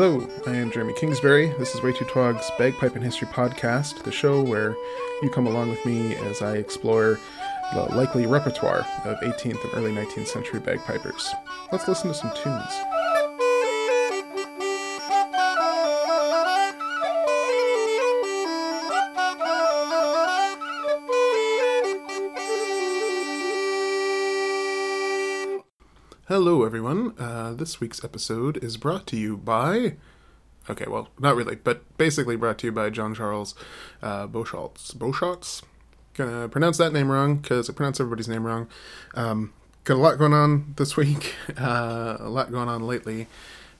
Hello, I am Jeremy Kingsbury. This is Way Too Twog's Bagpipe and History podcast, the show where you come along with me as I explore the likely repertoire of 18th and early 19th century bagpipers. Let's listen to some tunes. Hello, everyone. Uh, this week's episode is brought to you by. Okay, well, not really, but basically brought to you by John Charles uh, Beauchamps. Gonna pronounce that name wrong because I pronounce everybody's name wrong. Um, got a lot going on this week, uh, a lot going on lately.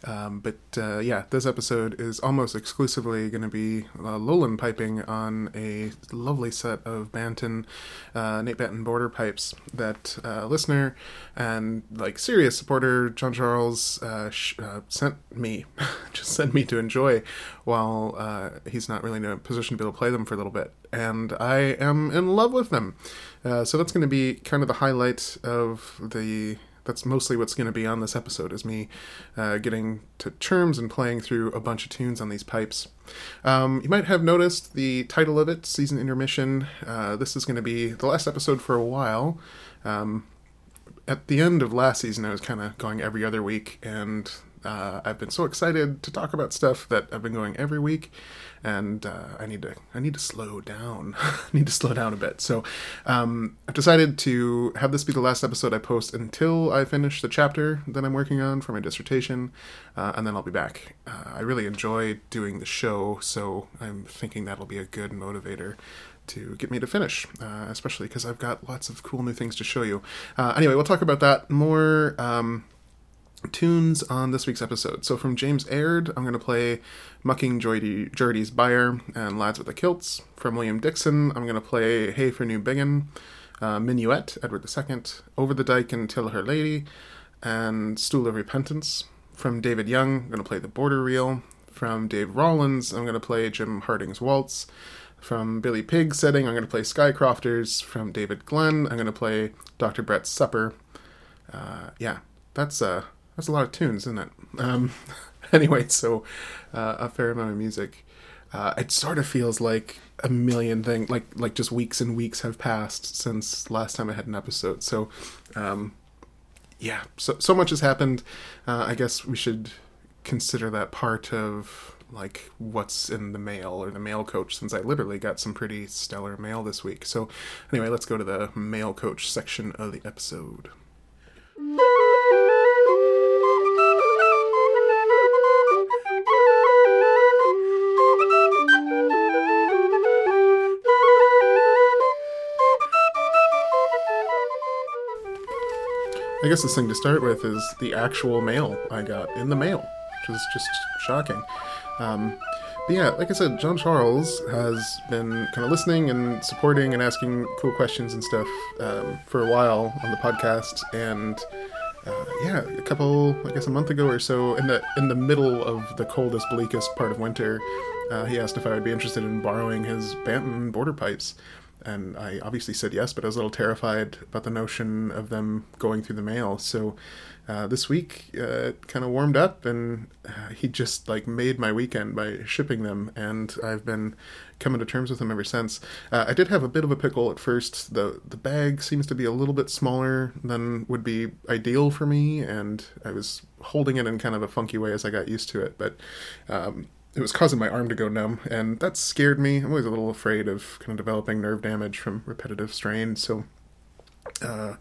Um, but uh, yeah, this episode is almost exclusively going to be uh, Lowland piping on a lovely set of Banton, uh, Nate Banton border pipes that uh, listener and like serious supporter John Charles uh, sh- uh, sent me, just sent me to enjoy while he's not really in a position to be able to play them for a little bit. And I am in love with them. so that's going to be kind of the highlight of the that's mostly what's going to be on this episode is me uh, getting to terms and playing through a bunch of tunes on these pipes. Um, you might have noticed the title of it, Season Intermission. Uh, this is going to be the last episode for a while. Um, at the end of last season, I was kind of going every other week, and uh, I've been so excited to talk about stuff that I've been going every week, and uh, I need to I need to slow down. I need to slow down a bit. So um, I've decided to have this be the last episode I post until I finish the chapter that I'm working on for my dissertation, uh, and then I'll be back. Uh, I really enjoy doing the show, so I'm thinking that'll be a good motivator to get me to finish, uh, especially because I've got lots of cool new things to show you. Uh, anyway, we'll talk about that more. Um, tunes on this week's episode. So from James Aird, I'm going to play Mucking Geordie's Byre and Lads with the Kilts. From William Dixon, I'm going to play Hey for Newbiggin, uh, Minuet, Edward II, Over the Dyke and Till Her Lady, and Stool of Repentance. From David Young, I'm going to play The Border Reel. From Dave Rawlins, I'm going to play Jim Harding's Waltz. From Billy Pigg's setting, I'm going to play Skye Crofters. From David Glen, I'm going to play Dr. Brett's Supper. Uh, yeah, that's uh, that's a lot of tunes, isn't it? Um, anyway, so uh, a fair amount of music. Uh, it sort of feels like a million things, like like just weeks and weeks have passed since last time I had an episode. So, um, yeah, so so much has happened. Uh, I guess we should consider that part of like what's in the mail or the mail coach since I literally got some pretty stellar mail this week. So anyway, let's go to the mail coach section of the episode. I guess this thing to start with is the actual mail I got in the mail, which is just shocking. Um, but yeah, like I said, John Charles has been kind of listening and supporting and asking cool questions and stuff um, for a while on the podcast, and uh, yeah, a couple, I guess, a month ago or so, in the in the middle of the coldest, bleakest part of winter, uh, he asked if I would be interested in borrowing his Banton border pipes and I obviously said yes, but I was a little terrified about the notion of them going through the mail. So uh, this week, uh, kind of warmed up, and uh, he just like made my weekend by shipping them, and I've been coming to terms with them ever since. Uh, I did have a bit of a pickle at first. the The bag seems to be a little bit smaller than would be ideal for me, and I was holding it in kind of a funky way as I got used to it, but. Um, it was causing my arm to go numb, and that scared me. I'm always a little afraid of kind of developing nerve damage from repetitive strain. So, uh,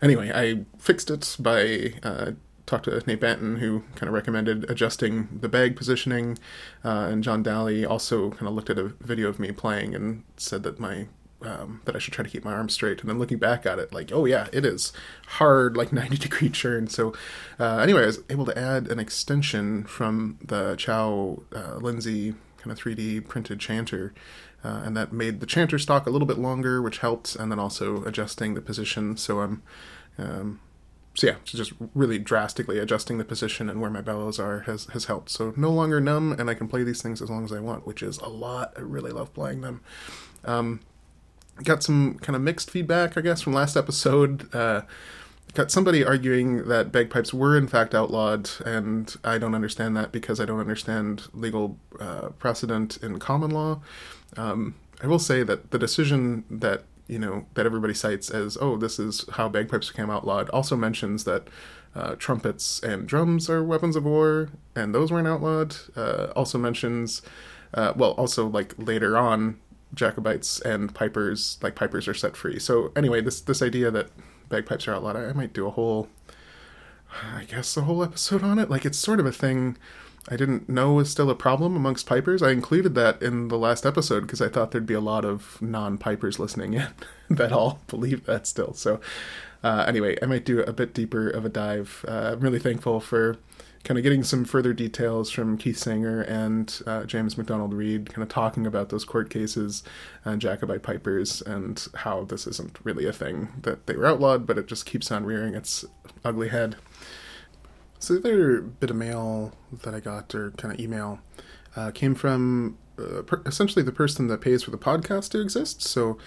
anyway, I fixed it by uh, talked to Nate Banton, who kind of recommended adjusting the bag positioning, uh, and John Daly also kind of looked at a video of me playing and said that my um, that I should try to keep my arm straight. And then looking back at it, like, oh yeah, it is hard, like 90 degree churn. So uh, anyway, I was able to add an extension from the Chow uh, Lindsay kind of 3D printed chanter. Uh, and that made the chanter stock a little bit longer, which helped, and then also adjusting the position. So I'm, um, so yeah, just really drastically adjusting the position and where my bellows are has has helped. So no longer numb, and I can play these things as long as I want, which is a lot. I really love playing them. Um, got some kind of mixed feedback, I guess, from last episode. Uh, got somebody arguing that bagpipes were in fact outlawed, and I don't understand that because I don't understand legal uh, precedent in common law. Um, I will say that the decision that you know that everybody cites as oh this is how bagpipes became outlawed also mentions that uh, trumpets and drums are weapons of war and those weren't outlawed. Uh, also mentions uh, well also like later on Jacobites and pipers like pipers are set free. So anyway, this this idea that bagpipes are outlawed, I, might do a whole I guess a whole episode on it. Like it's sort of a thing I didn't know was still a problem amongst pipers. I included that in the last episode because I thought there'd be a lot of non-pipers listening in that all believe that still. So uh, anyway, I might do a bit deeper of a dive. Uh, I'm really thankful for kind of getting some further details from Keith Sanger and uh, James McDonald Reid, kind of talking about those court cases and Jacobite pipers and how this isn't really a thing that they were outlawed, but it just keeps on rearing its ugly head. So the other bit of mail that I got, or kind of email, uh, came from uh, per- essentially the person that pays for the podcast to exist. So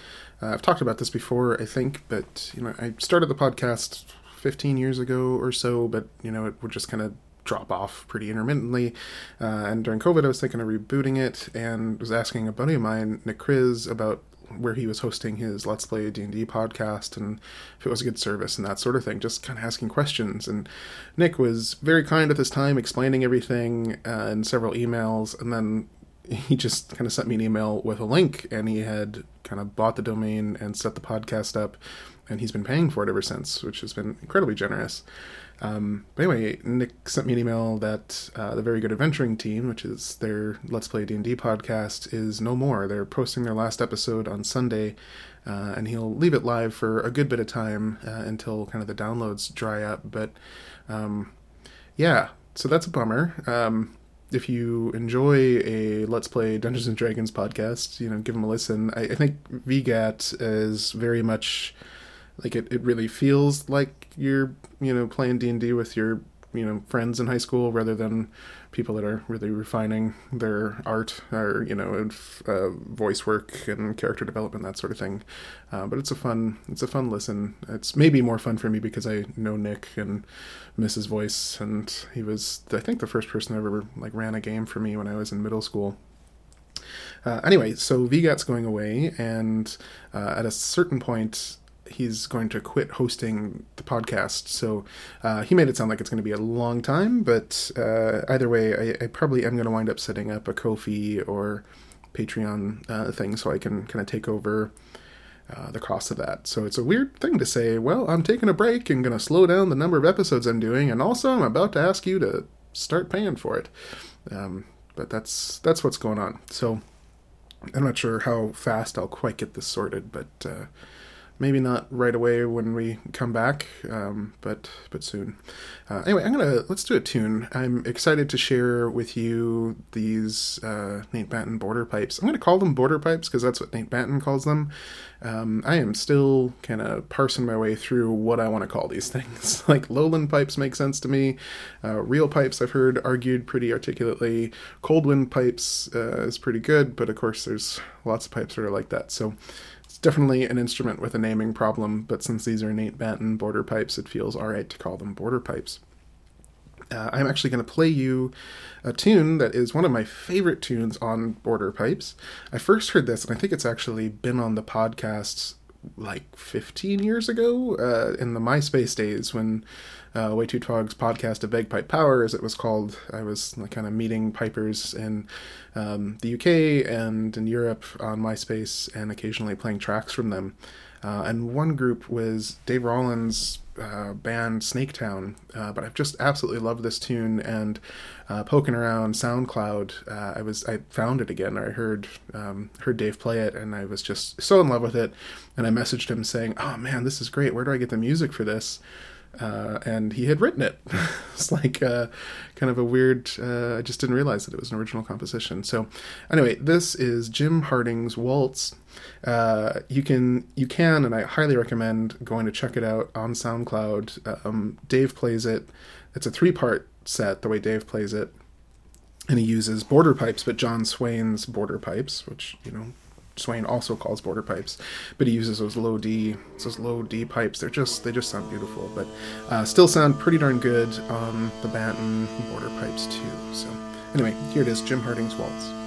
uh, I've talked about this before, I think, but you know, I started the podcast 15 years ago or so, but you know, it would just kind of drop off pretty intermittently. Uh, and during COVID, I was thinking of rebooting it, and was asking a buddy of mine, Nick Kriz, about where he was hosting his Let's Play D&D podcast and if it was a good service and that sort of thing, just kind of asking questions. And Nick was very kind at this time, explaining everything uh, in several emails, and then he just kind of sent me an email with a link, and he had kind of bought the domain and set the podcast up, and he's been paying for it ever since, which has been incredibly generous. Um, but anyway, Nick sent me an email that uh, the Very Good Adventuring team, which is their Let's Play D&D podcast, is no more. They're posting their last episode on Sunday, uh, and he'll leave it live for a good bit of time uh, until kind of the downloads dry up. But um, yeah, so that's a bummer. Um, if you enjoy a Let's Play Dungeons and Dragons podcast, you know, give them a listen. I, I think VGAT is very much like it, it really feels like you're you know playing d&d with your you know friends in high school rather than people that are really refining their art or you know uh, voice work and character development that sort of thing. Uh, but it's a fun it's a fun listen. It's maybe more fun for me because i know nick and miss his voice and he was i think the first person ever like ran a game for me when i was in middle school. Uh, anyway so vgat's going away and uh, at a certain point he's going to quit hosting the podcast. So uh, he made it sound like it's going to be a long time, but uh, either way, I, I, probably am going to wind up setting up a Ko-fi or Patreon uh, thing so I can kind of take over. Uh, the cost of that. So it's a weird thing to say, well, I'm taking a break and going to slow down the number of episodes I'm doing, and also I'm about to ask you to start paying for it. Um, but that's that's what's going on. So I'm not sure how fast I'll quite get this sorted, but uh, maybe not right away when we come back, um, but but soon. Uh, anyway, I'm gonna let's do a tune. I'm excited to share with you these uh, Nate Banton border pipes. I'm gonna call them border pipes because that's what Nate Banton calls them. Um, I am still kind of parsing my way through what I want to call these things. like lowland pipes make sense to me. Uh, reel pipes I've heard argued pretty articulately. Cold wind pipes uh, is pretty good, but of course there's lots of pipes that are like that. So definitely an instrument with a naming problem, but since these are Nate Banton border pipes, it feels alright to call them border pipes. Uh, I'm actually going to play you a tune that is one of my favorite tunes on Border Pipes. I first heard this, and I think it's actually been on the podcast like 15 years ago uh, in the MySpace days when uh, Way Too Twog's podcast of Bagpipe Power, as it was called. I was like, kind of meeting pipers in um, the UK and in Europe on MySpace and occasionally playing tracks from them. Uh, and one group was Dave Rollins' uh, band Snaketown, uh, but I've just absolutely loved this tune. And uh, poking around SoundCloud, uh, I was I found it again. I heard um, heard Dave play it, and I was just so in love with it. And I messaged him saying, "Oh man, this is great. Where do I get the music for this?" Uh, and he had written it. it's like uh, kind of a weird. Uh, I just didn't realize that it was an original composition. So, anyway, this is Jim Harding's Waltz. Uh, you can you can and I highly recommend going to check it out on SoundCloud. Um, Dave plays it. It's a three part set. The way Dave plays it, and he uses border pipes, but John Swayne's border pipes, which you know Swayne also calls border pipes, but he uses those low D, those low D pipes. They're just they just sound beautiful, but uh, still sound pretty darn good on the Banton border pipes too. So anyway, here it is, Jim Harding's waltz.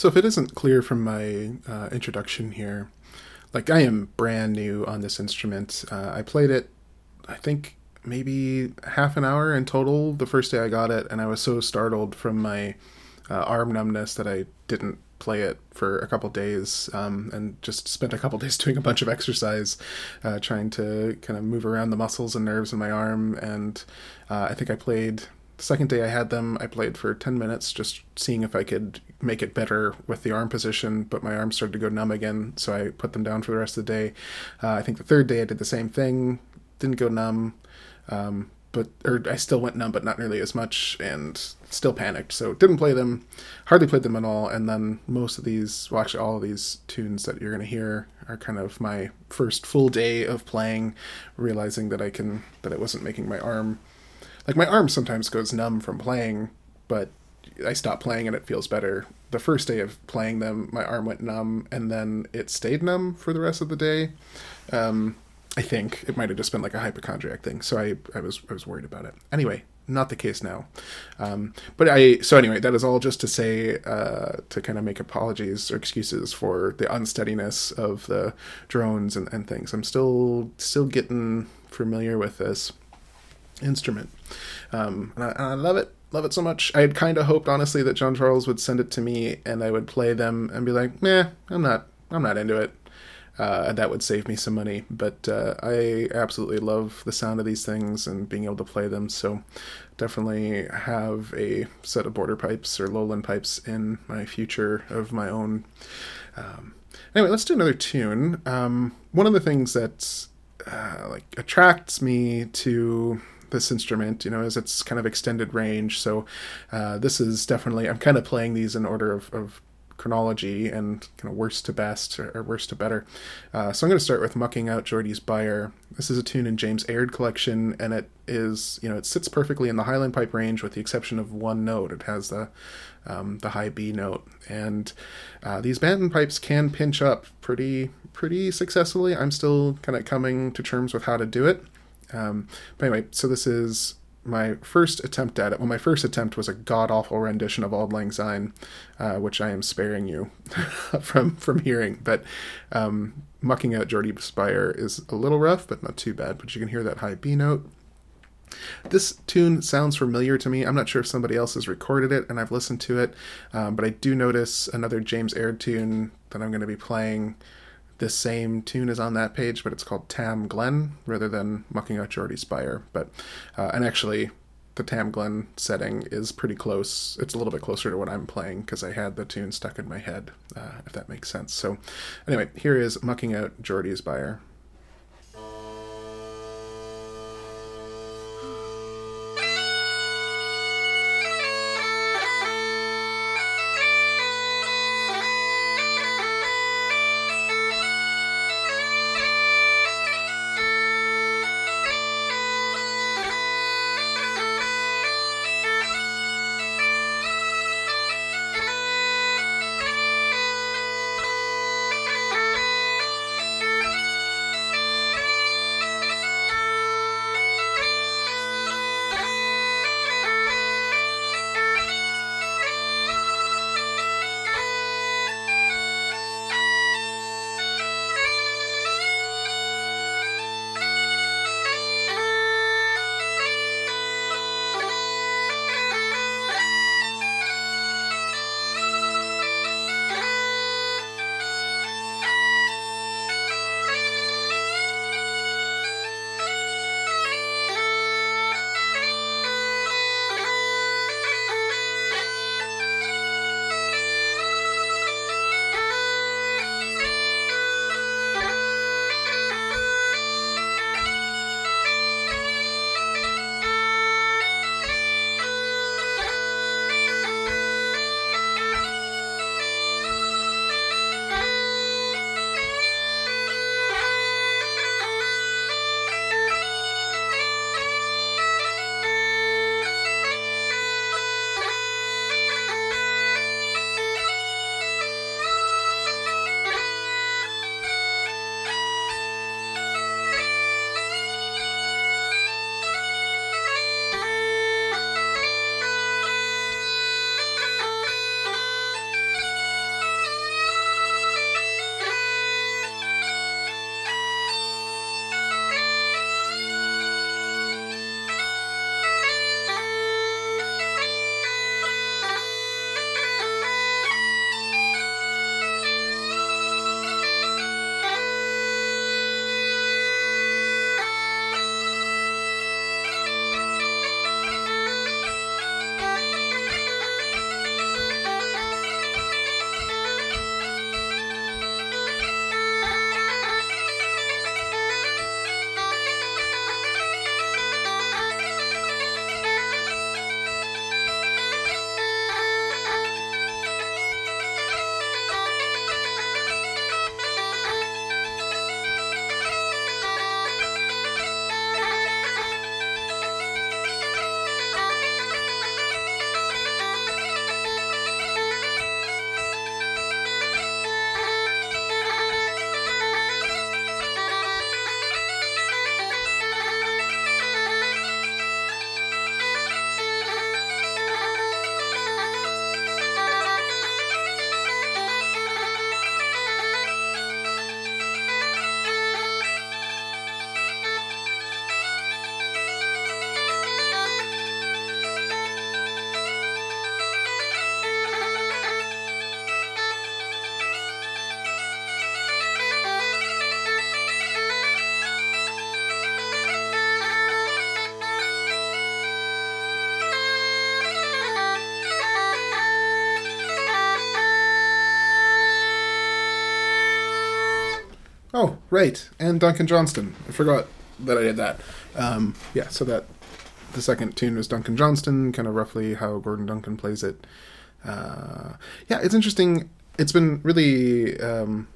So, if it isn't clear from my uh, introduction here, like I am brand new on this instrument. Uh, I played it, I think maybe half an hour in total the first day I got it, and I was so startled from my uh, arm numbness that I didn't play it for a couple days um, and just spent a couple days doing a bunch of exercise uh, trying to kind of move around the muscles and nerves in my arm and uh, i think i played the second day I had them, I played for 10 minutes just seeing if I could make it better with the arm position, but my arm started to go numb again, so I put them down for the rest of the day. Uh, I think the third day I did the same thing, didn't go numb, um, but or I still went numb, but not nearly as much, and still panicked. So didn't play them, hardly played them at all. And then most of these, well, actually all of these tunes that you're gonna hear are kind of my first full day of playing, realizing that I can that it wasn't making my arm like my arm sometimes goes numb from playing, but I stop playing and it feels better. The first day of playing them, my arm went numb, and then it stayed numb for the rest of the day. Um, I think it might have just been like a hypochondriac thing, so I, I was I was worried about it. Anyway, not the case now. Um, but I so anyway, that is all just to say uh, to kind of make apologies or excuses for the unsteadiness of the drones and, and things. I'm still still getting familiar with this instrument. Um, and, I, and I love it love it so much. I had kind of hoped, honestly, that John Charles would send it to me and I would play them and be like, "Meh, I'm not, I'm not into it." Uh, and that would save me some money. But uh, I absolutely love the sound of these things and being able to play them. So definitely have a set of border pipes or lowland pipes in my future of my own. Um, anyway, let's do another tune. Um, one of the things that uh, like attracts me to this instrument, you know, as its kind of extended range. So uh, this is definitely I'm kind of playing these in order of, of chronology and kind of worst to best or, or worst to better. Uh, so I'm going to start with "Mucking Out Geordie's Byre." This is a tune in James Aird collection, and it is you know it sits perfectly in the Highland pipe range with the exception of one note. It has the um, the high B note, and uh, these Banton pipes can pinch up pretty pretty successfully. I'm still kind of coming to terms with how to do it. Um, but anyway, so this is my first attempt at it. Well, my first attempt was a god awful rendition of Auld Lang Syne, uh, which I am sparing you from from hearing. But um, mucking out Geordie's Byre is a little rough, but not too bad. But you can hear that high B note. This tune sounds familiar to me. I'm not sure if somebody else has recorded it and I've listened to it, um, but I do notice another James Aird tune that I'm going to be playing the same tune is on that page, but it's called Tam Glen rather than Mucking Out Geordie's Byre. But uh, and actually, the Tam Glen setting is pretty close. It's a little bit closer to what I'm playing because I had the tune stuck in my head, uh, if that makes sense. So anyway, here is Mucking Out Geordie's Byre. Right, and Duncan Johnston. I forgot that I did that. Um, yeah, so that the second tune was Duncan Johnston, kind of roughly how Gordon Duncan plays it. Uh, yeah, it's interesting. It's been really um,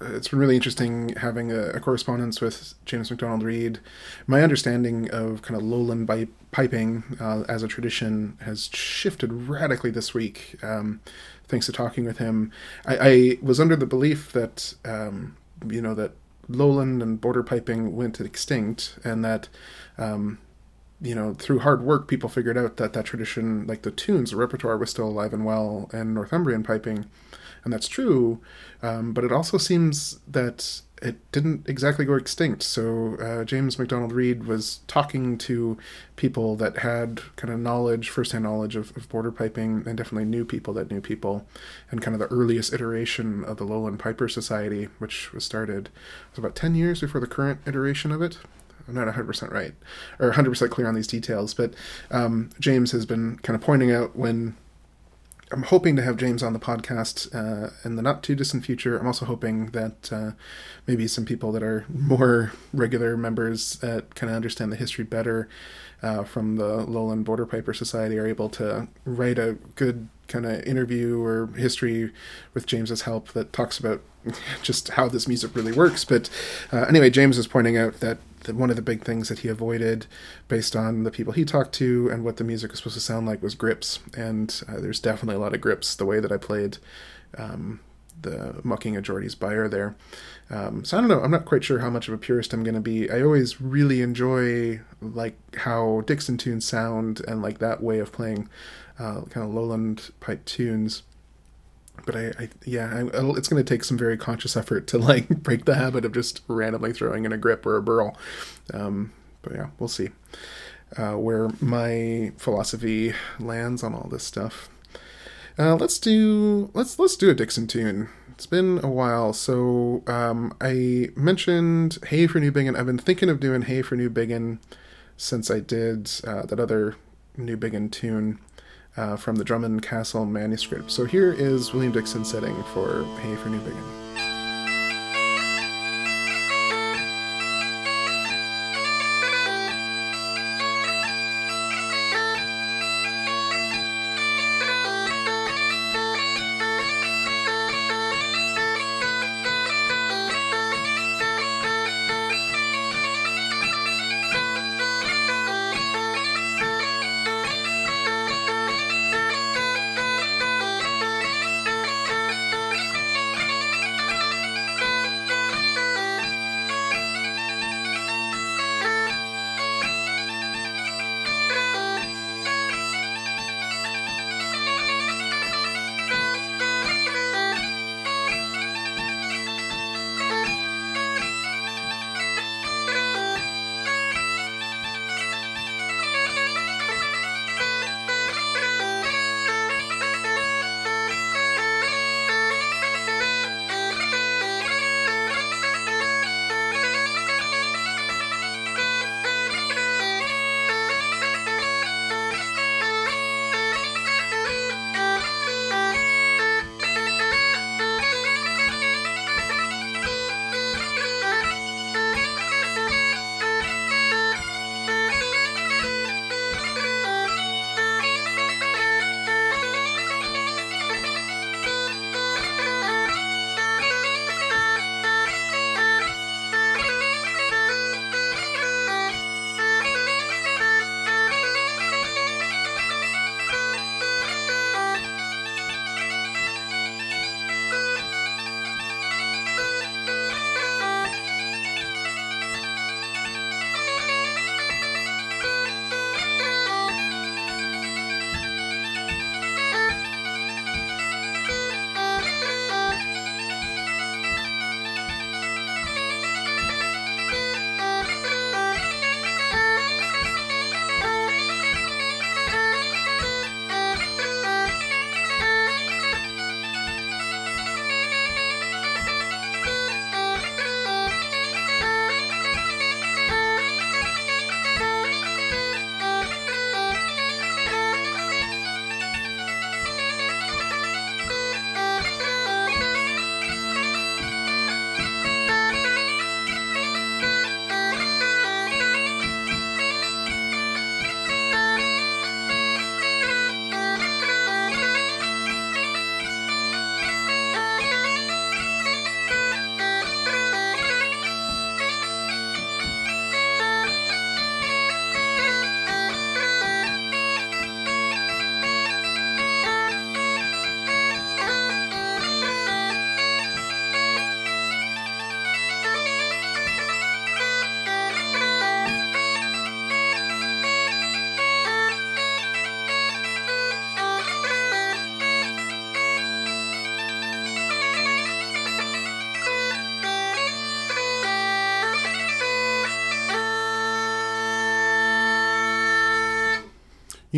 it's been really interesting having a, a, correspondence with James McDonald Reid. My understanding of kind of lowland bi- piping uh, as a tradition has shifted radically this week, um, thanks to talking with him. I, I was under the belief that um, you know that lowland and border piping went extinct, and that um, you know through hard work people figured out that that tradition, like the tunes, the repertoire, was still alive and well, and Northumbrian piping and that's true. Um, but it also seems that it didn't exactly go extinct. So uh, James McDonald Reid was talking to people that had kind of knowledge, firsthand knowledge of, of, border piping, and definitely knew people that knew people, and kind of the earliest iteration of the Lowland Piper Society, which was started was about ten years before the current iteration of it. I'm not 100% right, or 100% clear on these details, but um, James has been kind of pointing out when I'm hoping to have James on the podcast uh, in the not too distant future. I'm also hoping that uh, maybe some people that are more regular members that kind of understand the history better uh, from the Lowland Border Piper Society are able to write a good kind of interview or history with James's help that talks about just how this music really works. But uh, anyway, James is pointing out that that one of the big things that he avoided based on the people he talked to and what the music was supposed to sound like was grips and uh, there's definitely a lot of grips the way that i played um, the mucking of Geordie's Byre there. Um, so I don't know. I'm not quite sure how much of a purist I'm going to be. I always really enjoy like how Dixon tunes sound and like that way of playing uh, kind of lowland pipe tunes but I, I yeah, I, it's going to take some very conscious effort to like break the habit of just randomly throwing in a grip or a burl. Um, but yeah, we'll see uh, where my philosophy lands on all this stuff. Uh, let's do let's let's do a Dixon tune. It's been a while, so um, I mentioned "Hey for Newbiggin." I've been thinking of doing "Hey for Newbiggin" since I did uh, that other Newbiggin tune uh, from the Drummond Castle manuscript. So here is William Dixon setting for Hey for Newbiggin.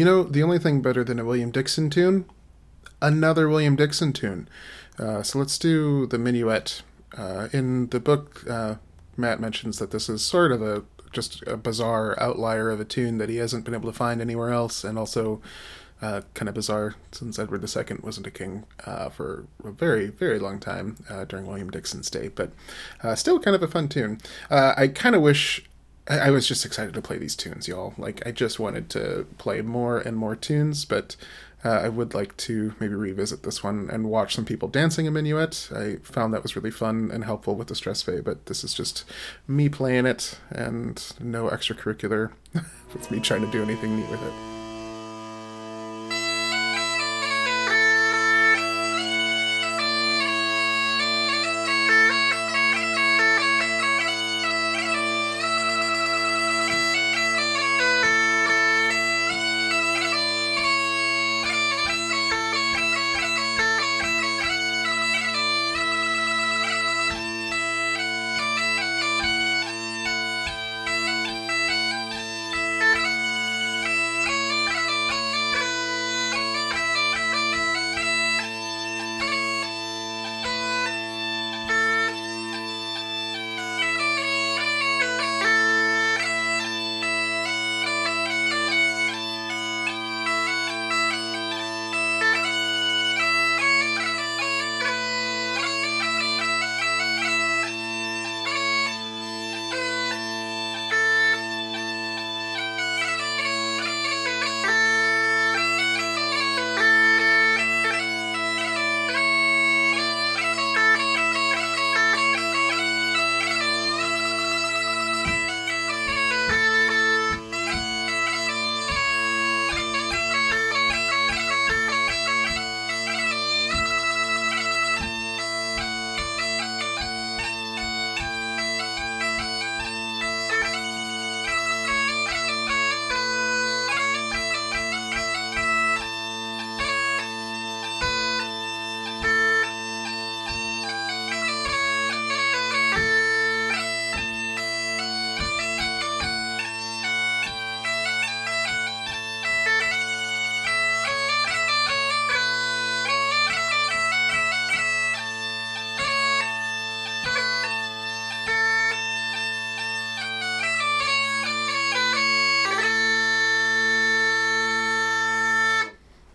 You know, the only thing better than a William Dixon tune, another William Dixon tune. Uh, so let's do the minuet. Uh, in the book, uh, Matt mentions that this is sort of a just a bizarre outlier of a tune that he hasn't been able to find anywhere else, and also uh, kind of bizarre since Edward II wasn't a king uh, for a very, very long time uh, during William Dixon's day, but uh, still kind of a fun tune. Uh, I kind of wish I, was just excited to play these tunes, y'all. Like, I just wanted to play more and more tunes, but uh, I would like to maybe revisit this one and watch some people dancing a minuet. I found that was really fun and helpful with the stress fade, but this is just me playing it and no extracurricular with me trying to do anything neat with it.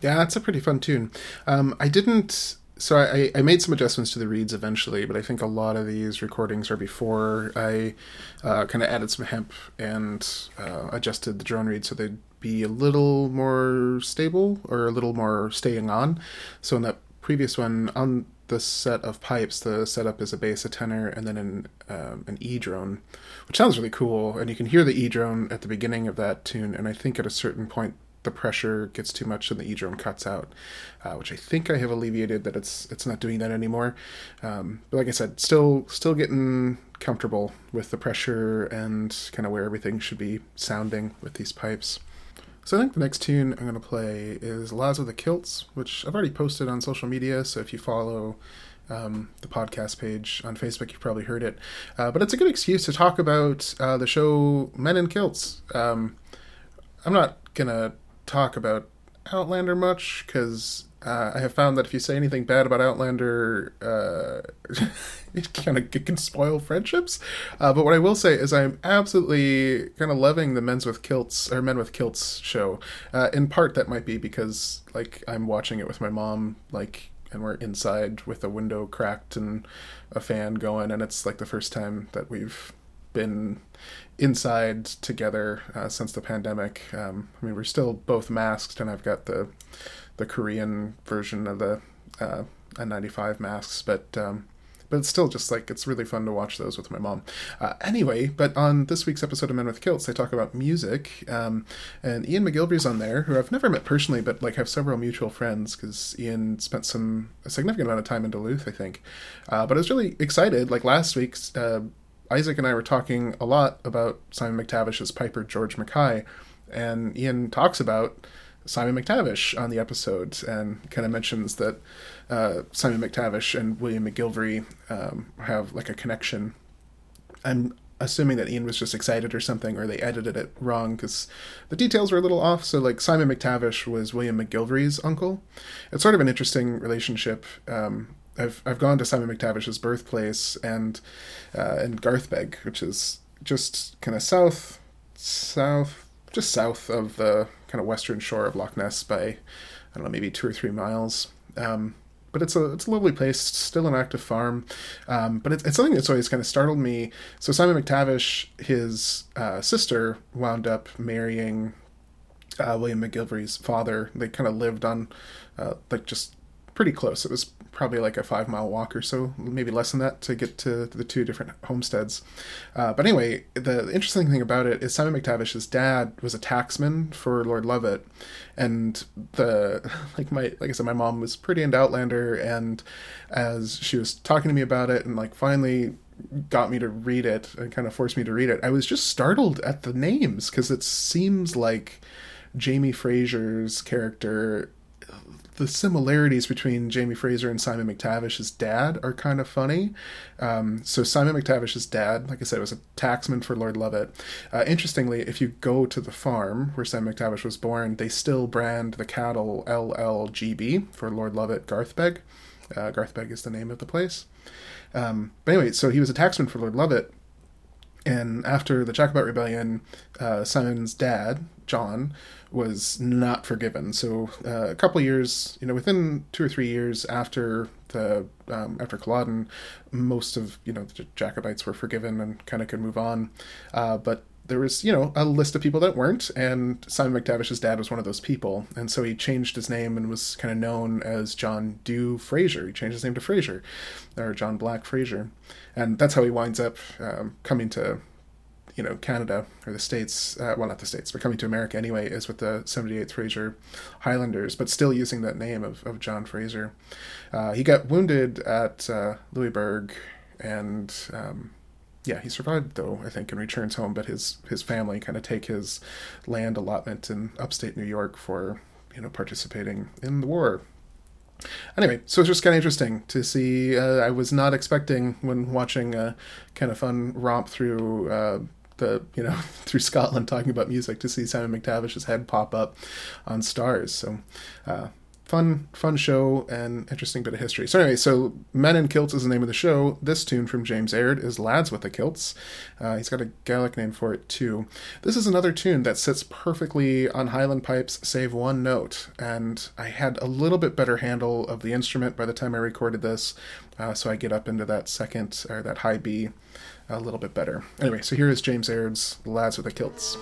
Yeah, it's a pretty fun tune. Um, I didn't. So I, I made some adjustments to the reeds eventually, but I think a lot of these recordings are before I uh, kind of added some hemp and uh, adjusted the drone reed so they'd be a little more stable or a little more staying on. So in that previous one, on the set of pipes, the setup is a bass, a tenor, and then an um, an E drone, which sounds really cool. And you can hear the E drone at the beginning of that tune, and I think at a certain point the pressure gets too much and the E drone cuts out, uh, which I think I have alleviated that it's it's not doing that anymore. Um, but like I said, still still getting comfortable with the pressure and kind of where everything should be sounding with these pipes. So I think the next tune I'm going to play is Lads of the Kilts, which I've already posted on social media. So if you follow um, the podcast page on Facebook, you've probably heard it. Uh, but it's a good excuse to talk about uh, the show Men in Kilts. Um, I'm not going to talk about Outlander much because uh, I have found that if you say anything bad about Outlander, uh, it kind of can spoil friendships. Uh, but what I will say is I'm absolutely kind of loving the Men's with Kilts or Men with Kilts show. Uh, in part, that might be because like I'm watching it with my mom, like, and we're inside with a window cracked and a fan going, and it's like the first time that we've been inside together uh, since the pandemic. Um, I mean, we're still both masked, and I've got the the Korean version of the uh, N95 masks, but um, but it's still just like it's really fun to watch those with my mom. Uh, anyway, but on this week's episode of Men with Kilts, they talk about music, um, and Ian McGillivray's on there, who I've never met personally, but like have several mutual friends because Ian spent some a significant amount of time in Duluth, I think. Uh, but I was really excited. Like last week's uh, Isaac and I were talking a lot about Simon McTavish's Piper George Mackay, and Ian talks about Simon McTavish on the episode and kind of mentions that uh, Simon McTavish and William McGillivray um, have like a connection. I'm assuming that Ian was just excited or something, or they edited it wrong because the details were a little off. So, like, Simon McTavish was William McGillivray's uncle. It's sort of an interesting relationship. Um, I've I've gone to Simon McTavish's birthplace and uh, in Garthbeg, which is just kind of south, south, just south of the kind of western shore of Loch Ness by I don't know maybe two or three miles. Um, but it's a it's a lovely place, still an active farm. Um, but it's, it's something that's always kind of startled me. So Simon McTavish, his uh, sister, wound up marrying uh, William McGillivray's father. They kind of lived on uh, like just pretty close. It was probably like a five mile walk or so, maybe less than that, to get to the two different homesteads. Uh, but anyway, the interesting thing about it is Simon McTavish's dad was a taxman for Lord Lovat, and the like my like I said, my mom was pretty into Outlander, and as she was talking to me about it, and like finally got me to read it and kind of forced me to read it, I was just startled at the names because it seems like Jamie Fraser's character the similarities between Jamie Fraser and Simon McTavish's dad are kind of funny. Um, so Simon McTavish's dad, like I said, was a taxman for Lord Lovat. Uh, interestingly, if you go to the farm where Simon McTavish was born, they still brand the cattle LLGB for Lord Lovat Garthbeg. Uh, Garthbeg is the name of the place. Um, but anyway, so he was a taxman for Lord Lovat. And after the Jacobite Rebellion, uh, Simon's dad, John, was not forgiven. So uh, a couple years, you know, within two or three years after the um, after Culloden, most of you know the Jacobites were forgiven and kind of could move on. Uh, but there was you know a list of people that weren't, and Simon McTavish's dad was one of those people, and so he changed his name and was kind of known as John Dubh Fraser. He changed his name to Fraser, or John Black Fraser, and that's how he winds up um, coming to you know Canada or the states, uh, well not the states, but coming to America anyway, is with the 78th Fraser Highlanders, but still using that name of, of John Fraser. Uh, he got wounded at uh, Louisbourg, and um, yeah, he survived though I think and returns home, but his his family kind of take his land allotment in upstate New York for you know participating in the war anyway, so it's just kind of interesting to see. Uh, I was not expecting when watching a kind of fun romp through uh, the you know through Scotland talking about music to see Simon McTavish's head pop up on Starz. So uh, fun fun show and interesting bit of history. So anyway, so Men in Kilts is the name of the show. This tune from James Aird is Lads with the Kilts. Uh, he's got a Gaelic name for it too. This is another tune that sits perfectly on Highland pipes, save one note. And I had a little bit better handle of the instrument by the time I recorded this, uh, so I get up into that second or that high B a little bit better. Anyway, so here is James Aird's Lads with the Kilts.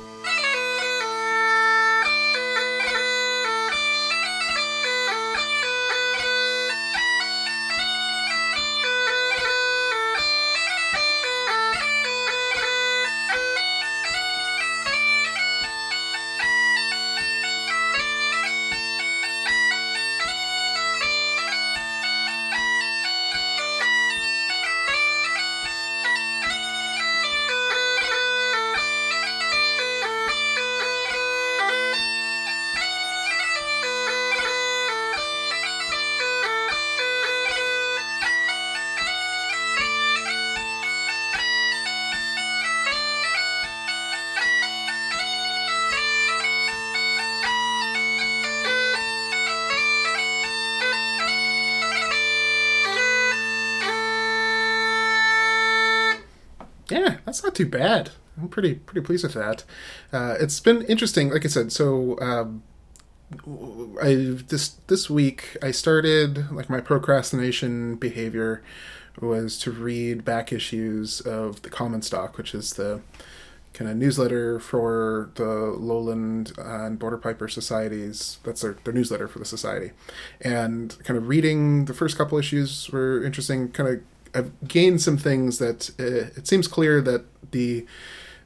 That's not too bad. I'm pretty pretty pleased with that. Uh, it's been interesting, like I said. So um, I this this week I started like my procrastination behavior was to read back issues of the Common Stock, which is the kind of newsletter for the Lowland and Border Piper societies. That's their, their newsletter for the society. And kind of reading the first couple issues were interesting, kind of I've gained some things that uh, it seems clear that the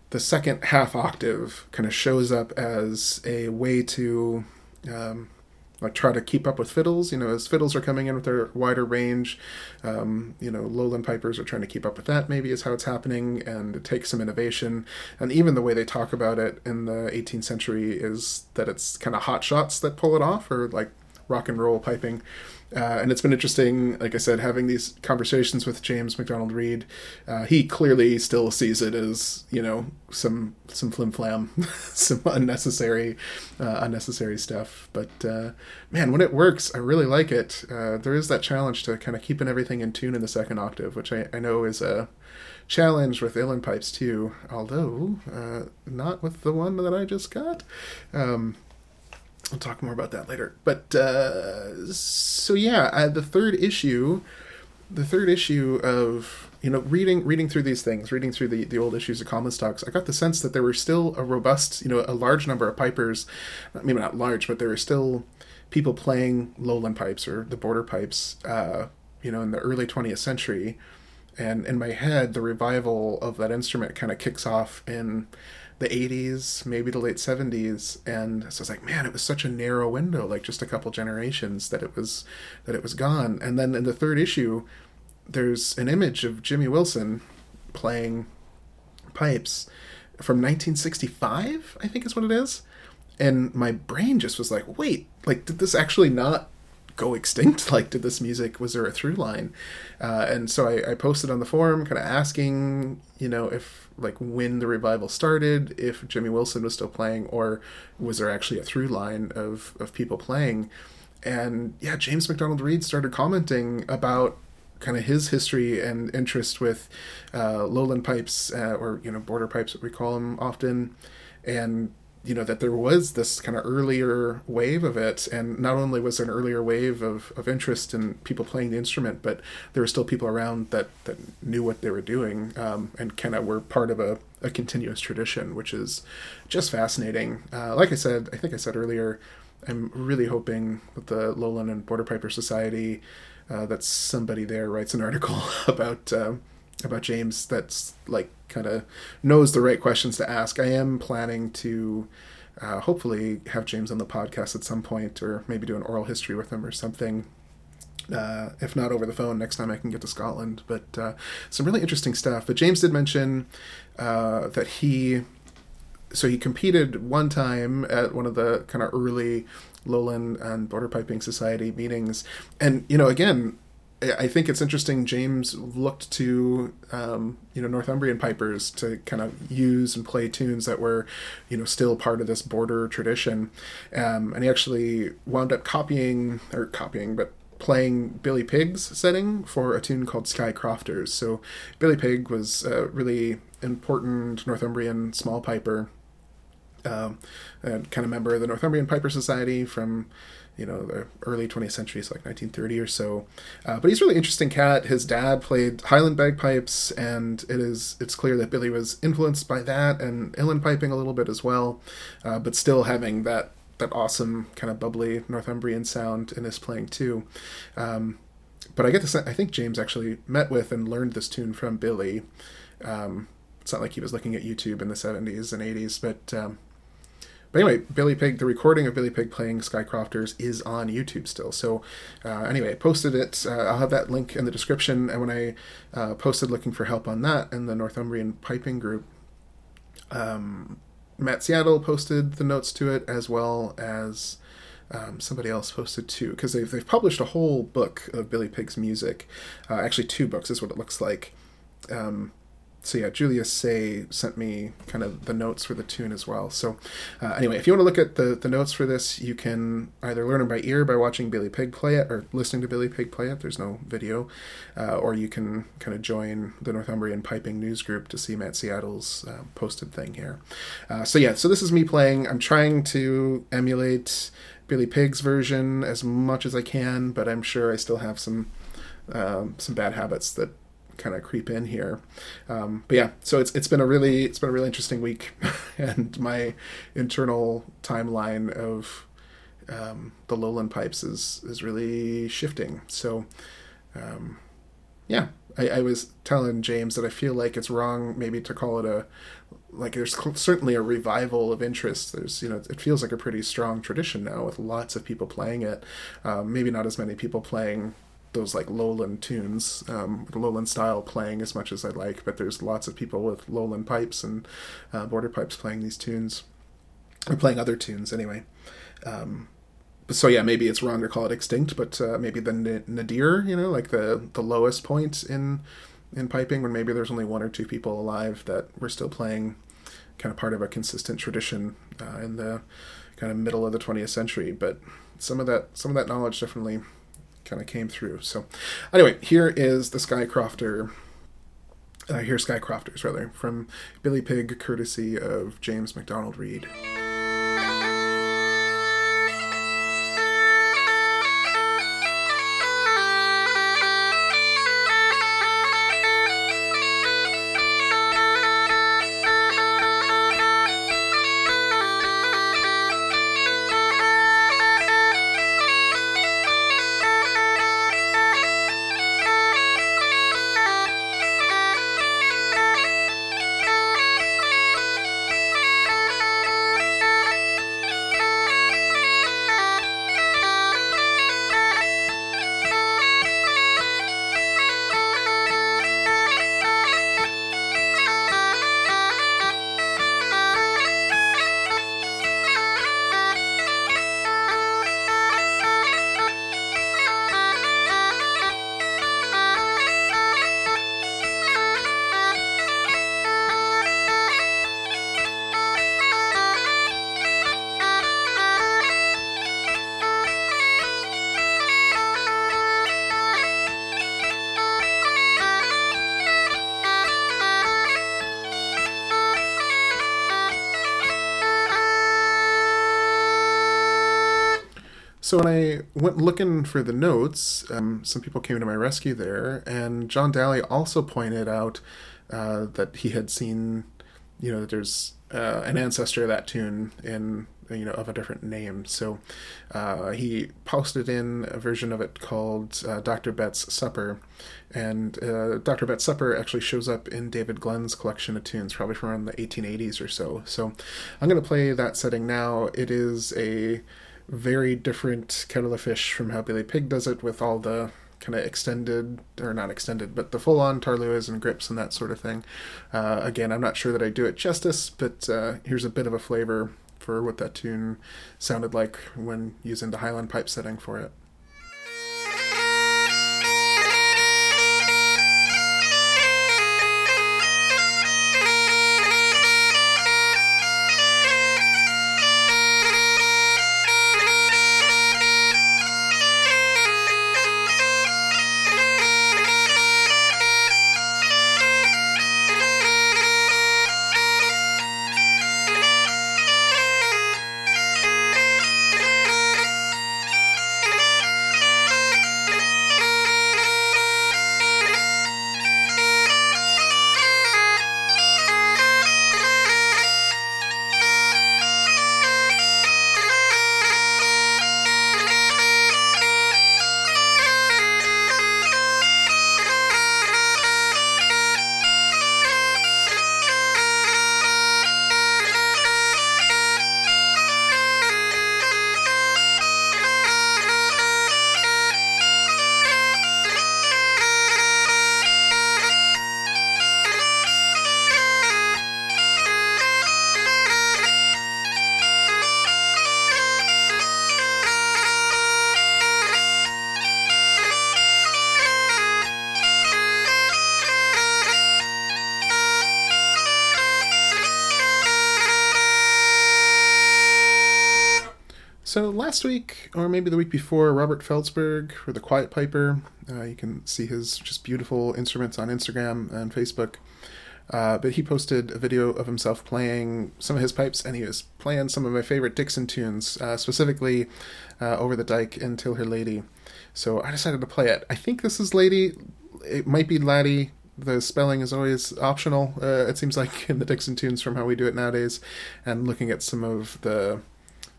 the second half octave kind of shows up as a way to um, like try to keep up with fiddles. You know, as fiddles are coming in with their wider range, um, you know, lowland pipers are trying to keep up with that. Maybe is how it's happening, and it takes some innovation. And even the way they talk about it in the 18th century is that it's kind of hot shots that pull it off, or like rock and roll piping. Uh, and it's been interesting, like I said, having these conversations with James McDonald Reid. Uh, he clearly still sees it as you know some some flim flam, some unnecessary uh, unnecessary stuff. But uh, man, when it works, I really like it. Uh, there is that challenge to kind of keeping everything in tune in the second octave, which I, I know is a challenge with Uilleann pipes too, although uh, not with the one that I just got. Um, I'll talk more about that later. But uh, so yeah, uh, the third issue, the third issue of you know reading reading through these things, reading through the, the old issues of Common Stocks, I got the sense that there were still a robust, you know, a large number of pipers, maybe not large, but there were still people playing lowland pipes or the border pipes, uh, you know, in the early 20th century. And in my head, the revival of that instrument kind of kicks off in the 80s, maybe the late 70s, and so I was like, man, it was such a narrow window, like just a couple generations that it was that it was gone. And then in the third issue, there's an image of Jimmy Wilson playing pipes from 1965, I think is what it is. And my brain just was like, wait, like did this actually not go extinct? Like, did this music was there a through line? Uh, and so I, I posted on the forum, kind of asking, you know, if like when the revival started, if Jimmy Wilson was still playing, or was there actually a through line of of people playing? And yeah, James McDonald Reid started commenting about kind of his history and interest with uh, lowland pipes, uh, or you know, border pipes, what we call them often, and you know that there was this kind of earlier wave of it. And not only was there an earlier wave of, of interest in people playing the instrument but there were still people around that, that knew what they were doing um, and kind of were part of a, a continuous tradition which is just fascinating. Uh, like i said i think i said earlier i'm really hoping that the lowland and border piper society uh, that somebody there writes an article about um, about James that's like kind of knows the right questions to ask. I am planning to uh, hopefully have James on the podcast at some point, or maybe do an oral history with him or something. Uh, if not over the phone, next time I can get to Scotland. But uh, some really interesting stuff. But James did mention uh, that he, so he competed one time at one of the kind of early Lowland and Border Piping Society meetings, and you know, again, I think it's interesting. James looked to um, you know Northumbrian pipers to kind of use and play tunes that were you know still part of this border tradition, um, and he actually wound up copying or copying, but playing Billy Pigg's setting for a tune called Skye Crofters. So Billy Pigg was a really important Northumbrian small piper, um, and kind of member of the Northumbrian Piper Society from you know the early 20th century, so like 1930 or so. Uh, but he's really interesting cat. His dad played Highland bagpipes, and it is it's clear that Billy was influenced by that and Uilleann piping a little bit as well, uh, but still having that that awesome kind of bubbly Northumbrian sound in his playing too. Um, but I get sense I think James actually met with and learned this tune from Billy. Um, it's not like he was looking at YouTube in the 70s and 80s, but um, but anyway, Billy Pigg, the recording of Billy Pigg playing Skye Crofters is on YouTube still. So uh, anyway, I posted it. Uh, I'll have that link in the description. And when I uh, posted looking for help on that in the Northumbrian Piping group, um, Matt Seattle posted the notes to it as well as um, somebody else posted too because they've, they've published a whole book of Billy Pigg's music. Uh, actually, two books is what it looks like. Um, so yeah, Julius Say sent me kind of the notes for the tune as well. So uh, anyway, if you want to look at the, the notes for this, you can either learn them by ear by watching Billy Pigg play it or listening to Billy Pigg play it. There's no video, uh, or you can kind of join the Northumbrian Piping News Group to see Matt Seattle's uh, posted thing here. Uh, so yeah, so this is me playing. I'm trying to emulate Billy Pigg's version as much as I can, but I'm sure I still have some um, some bad habits that kind of creep in here. Um, but yeah, so it's it's been a really it's been a really interesting week, and my internal timeline of um, the lowland pipes is is really shifting. So um, yeah, I, I was telling James that I feel like it's wrong maybe to call it a like there's certainly a revival of interest. There's you know it feels like a pretty strong tradition now with lots of people playing it. Um, maybe not as many people playing those like lowland tunes, um, lowland style playing as much as I like. But there's lots of people with lowland pipes and uh, border pipes playing these tunes, or playing other tunes anyway. Um, so yeah, maybe it's wrong to call it extinct, but uh, maybe the n- nadir, you know, like the the lowest point in in piping, when maybe there's only one or two people alive that were still playing, kind of part of a consistent tradition uh, in the kind of middle of the 20th century. But some of that some of that knowledge definitely kind of came through. So anyway, here is the Skye Crofter. Uh, here's Skye Crofters rather from Billy Pigg, courtesy of James McDonald Reid. So when I went looking for the notes, um, some people came to my rescue there, and John Daly also pointed out uh, that he had seen, you know, that there's uh, an ancestor of that tune in, you know, of a different name. So uh, he posted in a version of it called uh, Dr. Betts' Supper, and uh, Dr. Betts' Supper actually shows up in David Glen's collection of tunes, probably from around the 1880s or so. So I'm going to play that setting now. It is a very different kettle of fish from how Billy Pigg does it with all the kind of extended or not extended but the full-on taorluaths and grips and that sort of thing. Uh, again i'm not sure that i do it justice but uh, here's a bit of a flavor for what that tune sounded like when using the highland pipe setting for it last week, or maybe the week before, Robert Feldsberg for the Quiet Piper. Uh, you can see his just beautiful instruments on Instagram and Facebook. Uh, but he posted a video of himself playing some of his pipes, and he was playing some of my favorite Dixon tunes, uh, specifically uh, "Over the Dyke" and "Till Her Lady." So I decided to play it. I think this is "Lady." It might be "Laddie." The spelling is always optional. Uh, it seems like in the Dixon tunes from how we do it nowadays, and looking at some of the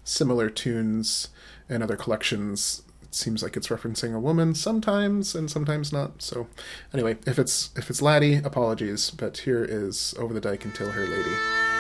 similar tunes and other collections. It seems like it's referencing a woman sometimes and sometimes not. So anyway if it's if it's laddie apologies but here is over the dike until her lady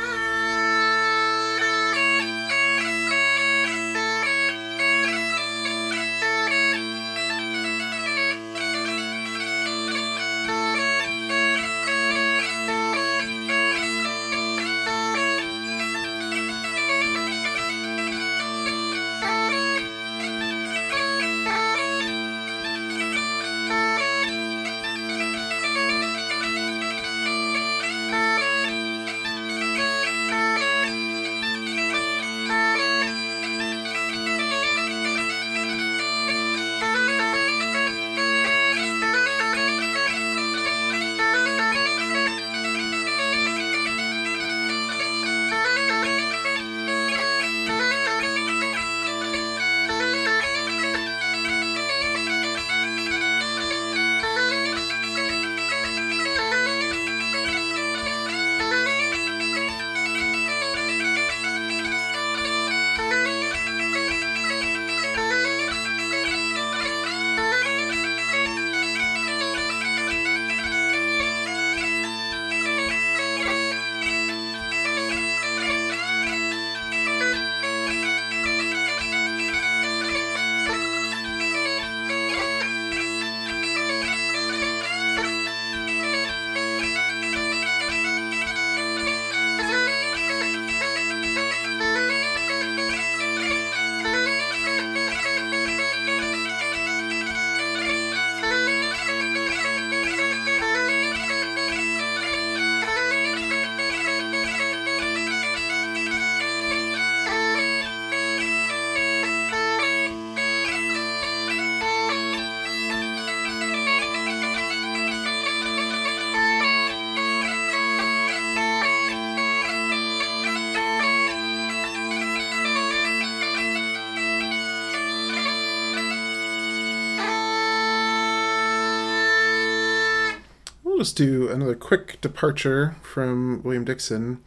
just do another quick departure from William Dixon,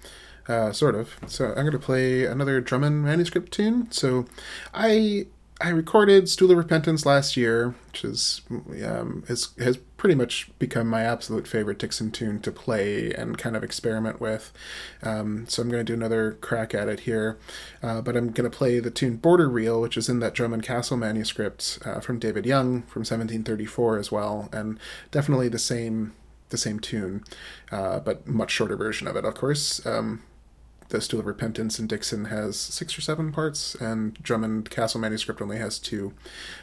uh, sort of. So I'm going to play another Drummond manuscript tune. So I I recorded Stool of Repentance last year, which is um, is has pretty much become my absolute favorite Dixon tune to play and kind of experiment with. Um, so I'm going to do another crack at it here, uh, but I'm going to play the tune Border Reel, which is in that Drummond Castle manuscript uh, from David Young from 1734 as well, and definitely the same the same tune, uh, but much shorter version of it, of course. Um, the Stool of Repentance in Dixon has six or seven parts, and Drummond Castle manuscript only has two.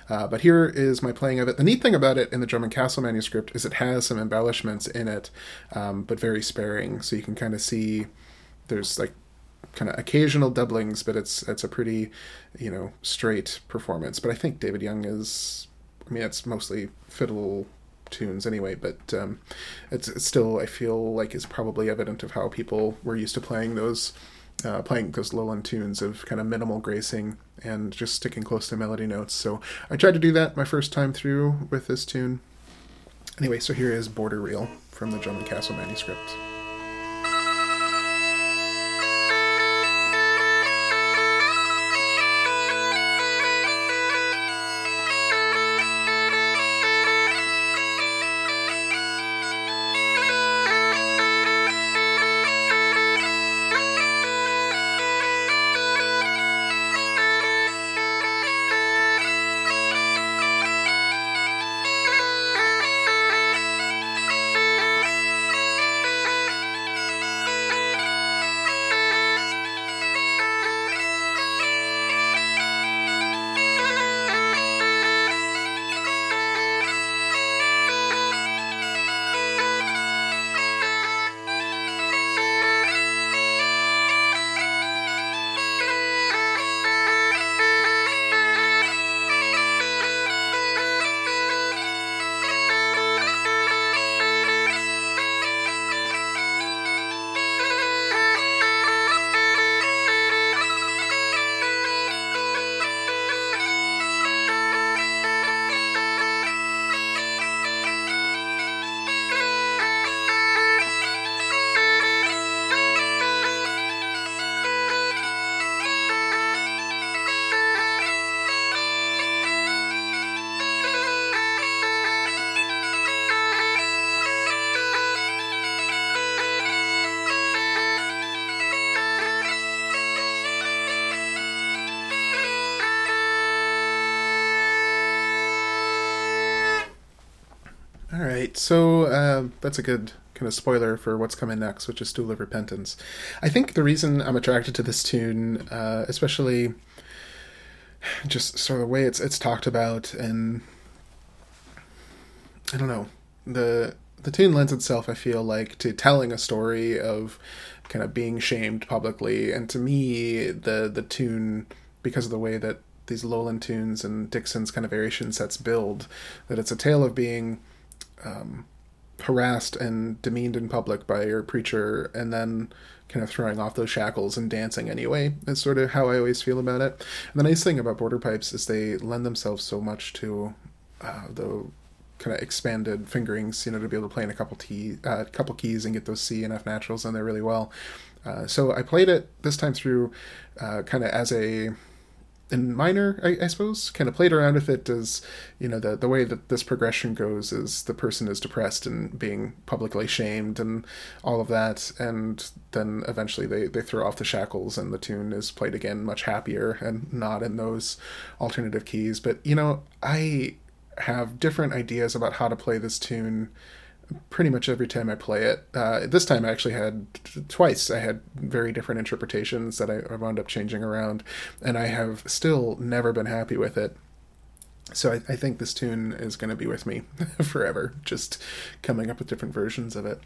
Uh, but here is my playing of it. The neat thing about it in the Drummond Castle manuscript is it has some embellishments in it, um, but very sparing. So you can kind of see there's like kind of occasional doublings, but it's it's a pretty you know straight performance. But I think David Young is, I mean, it's mostly fiddle tunes anyway, but um, it's, it's, still I feel like is probably evident of how people were used to playing those uh, playing those lowland tunes of kind of minimal gracing and just sticking close to melody notes. So I tried to do that my first time through with this tune. Anyway, so here is Border Reel from the Drummond Castle manuscript. All right, so uh, that's a good kind of spoiler for what's coming next, which is Stool of Repentance. I think the reason I'm attracted to this tune, uh, especially just sort of the way it's it's talked about, and I don't know the the tune lends itself, I feel like, to telling a story of kind of being shamed publicly, and to me, the the tune because of the way that these lowland tunes and Dixon's kind of variation sets build, that it's a tale of being um, harassed and demeaned in public by your preacher and then kind of throwing off those shackles and dancing anyway is sort of how I always feel about it. And the nice thing about border pipes is they lend themselves so much to uh, the kind of expanded fingerings, you know, to be able to play in a couple T, uh, couple keys and get those C and F naturals in there really well. Uh, so I played it this time through, uh, kind of as a in minor, I, I, suppose. Kind of played around with it as, you know, the the way that this progression goes is the person is depressed and being publicly shamed and all of that, and then eventually they they throw off the shackles and the tune is played again much happier and not in those alternative keys. But you know, I have different ideas about how to play this tune pretty much every time I play it. Uh, this time I actually had twice. I had very different interpretations that I, wound up changing around, and I have still never been happy with it. So I, I think this tune is going to be with me forever, just coming up with different versions of it.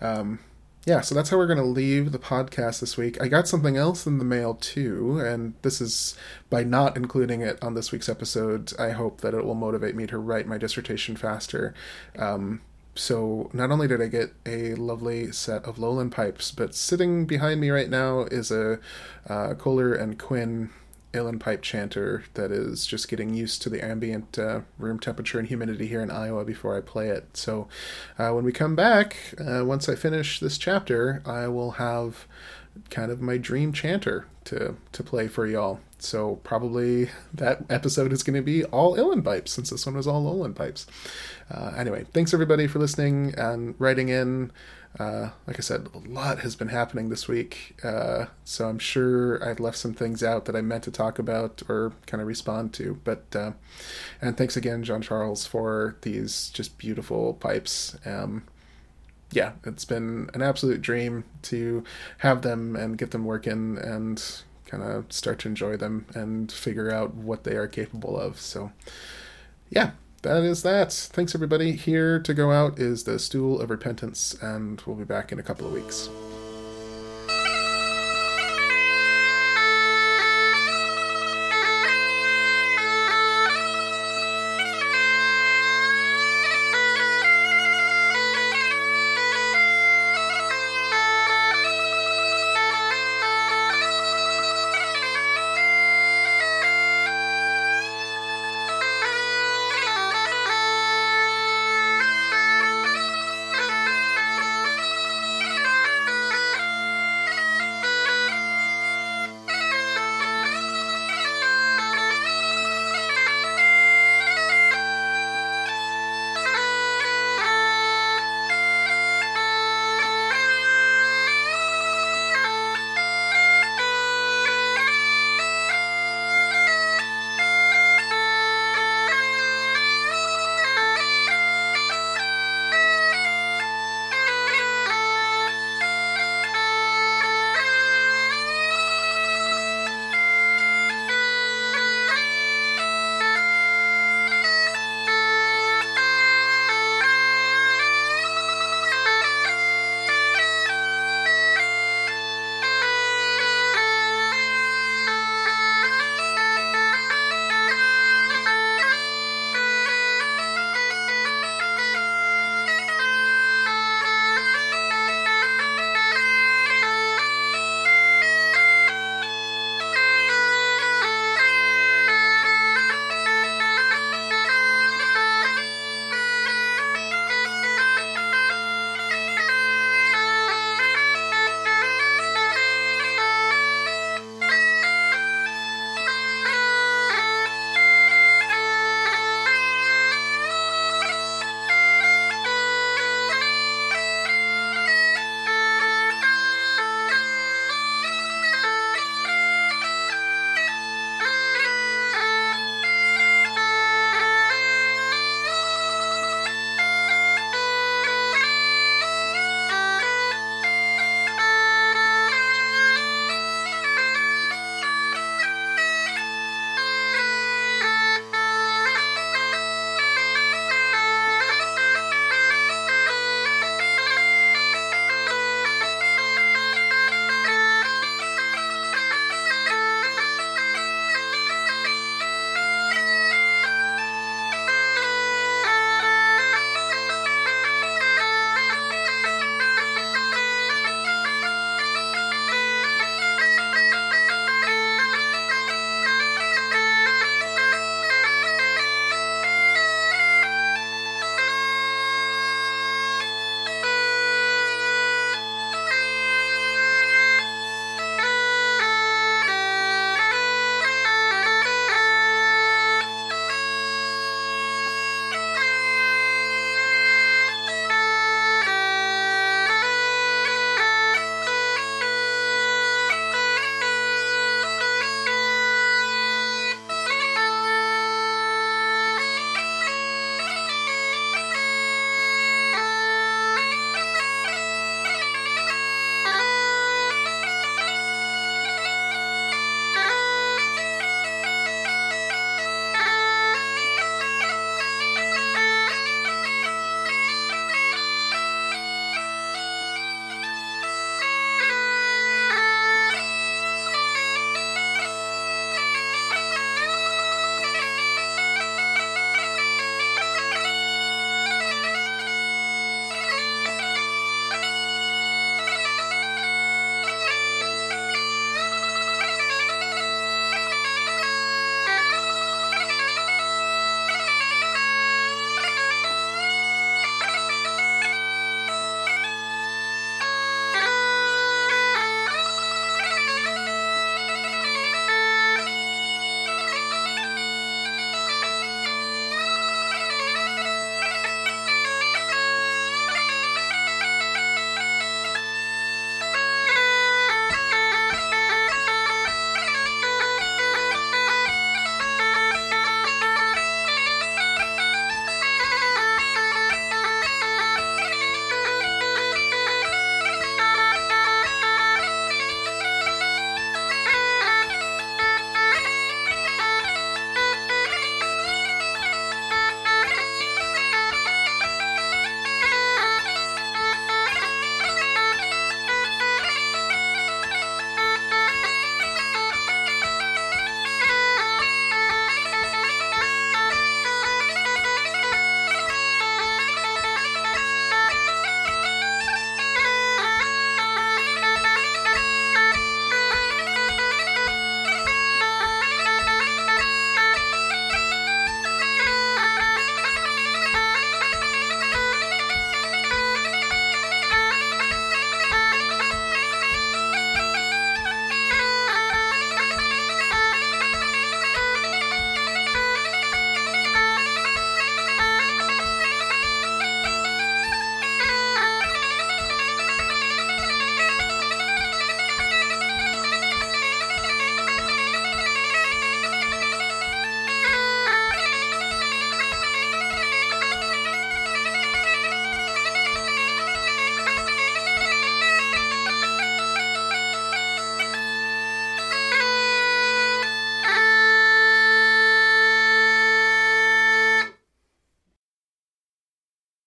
Um, yeah, so that's how we're going to leave the podcast this week. I got something else in the mail too, and this is by not including it on this week's episode. I hope that it will motivate me to write my dissertation faster. Um, so not only did I get a lovely set of lowland pipes, but sitting behind me right now is a uh, Koehler and Quinn uilleann pipe chanter that is just getting used to the ambient uh, room temperature and humidity here in Iowa before I play it. So uh, when we come back, uh, once I finish this chapter, I will have kind of my dream chanter to to play for y'all. So probably that episode is going to be all uilleann pipes since this one was all uilleann pipes. Uh, anyway, thanks everybody for listening and writing in. Uh, like I said, a lot has been happening this week, uh, so I'm sure I've left some things out that I meant to talk about or kind of respond to. But uh, and thanks again, John Charles, for these just beautiful pipes. Um, yeah, it's been an absolute dream to have them and get them working and kind of start to enjoy them and figure out what they are capable of. So, yeah, that is that. Thanks, everybody. Here to go out is the Stool of Repentance, and we'll be back in a couple of weeks.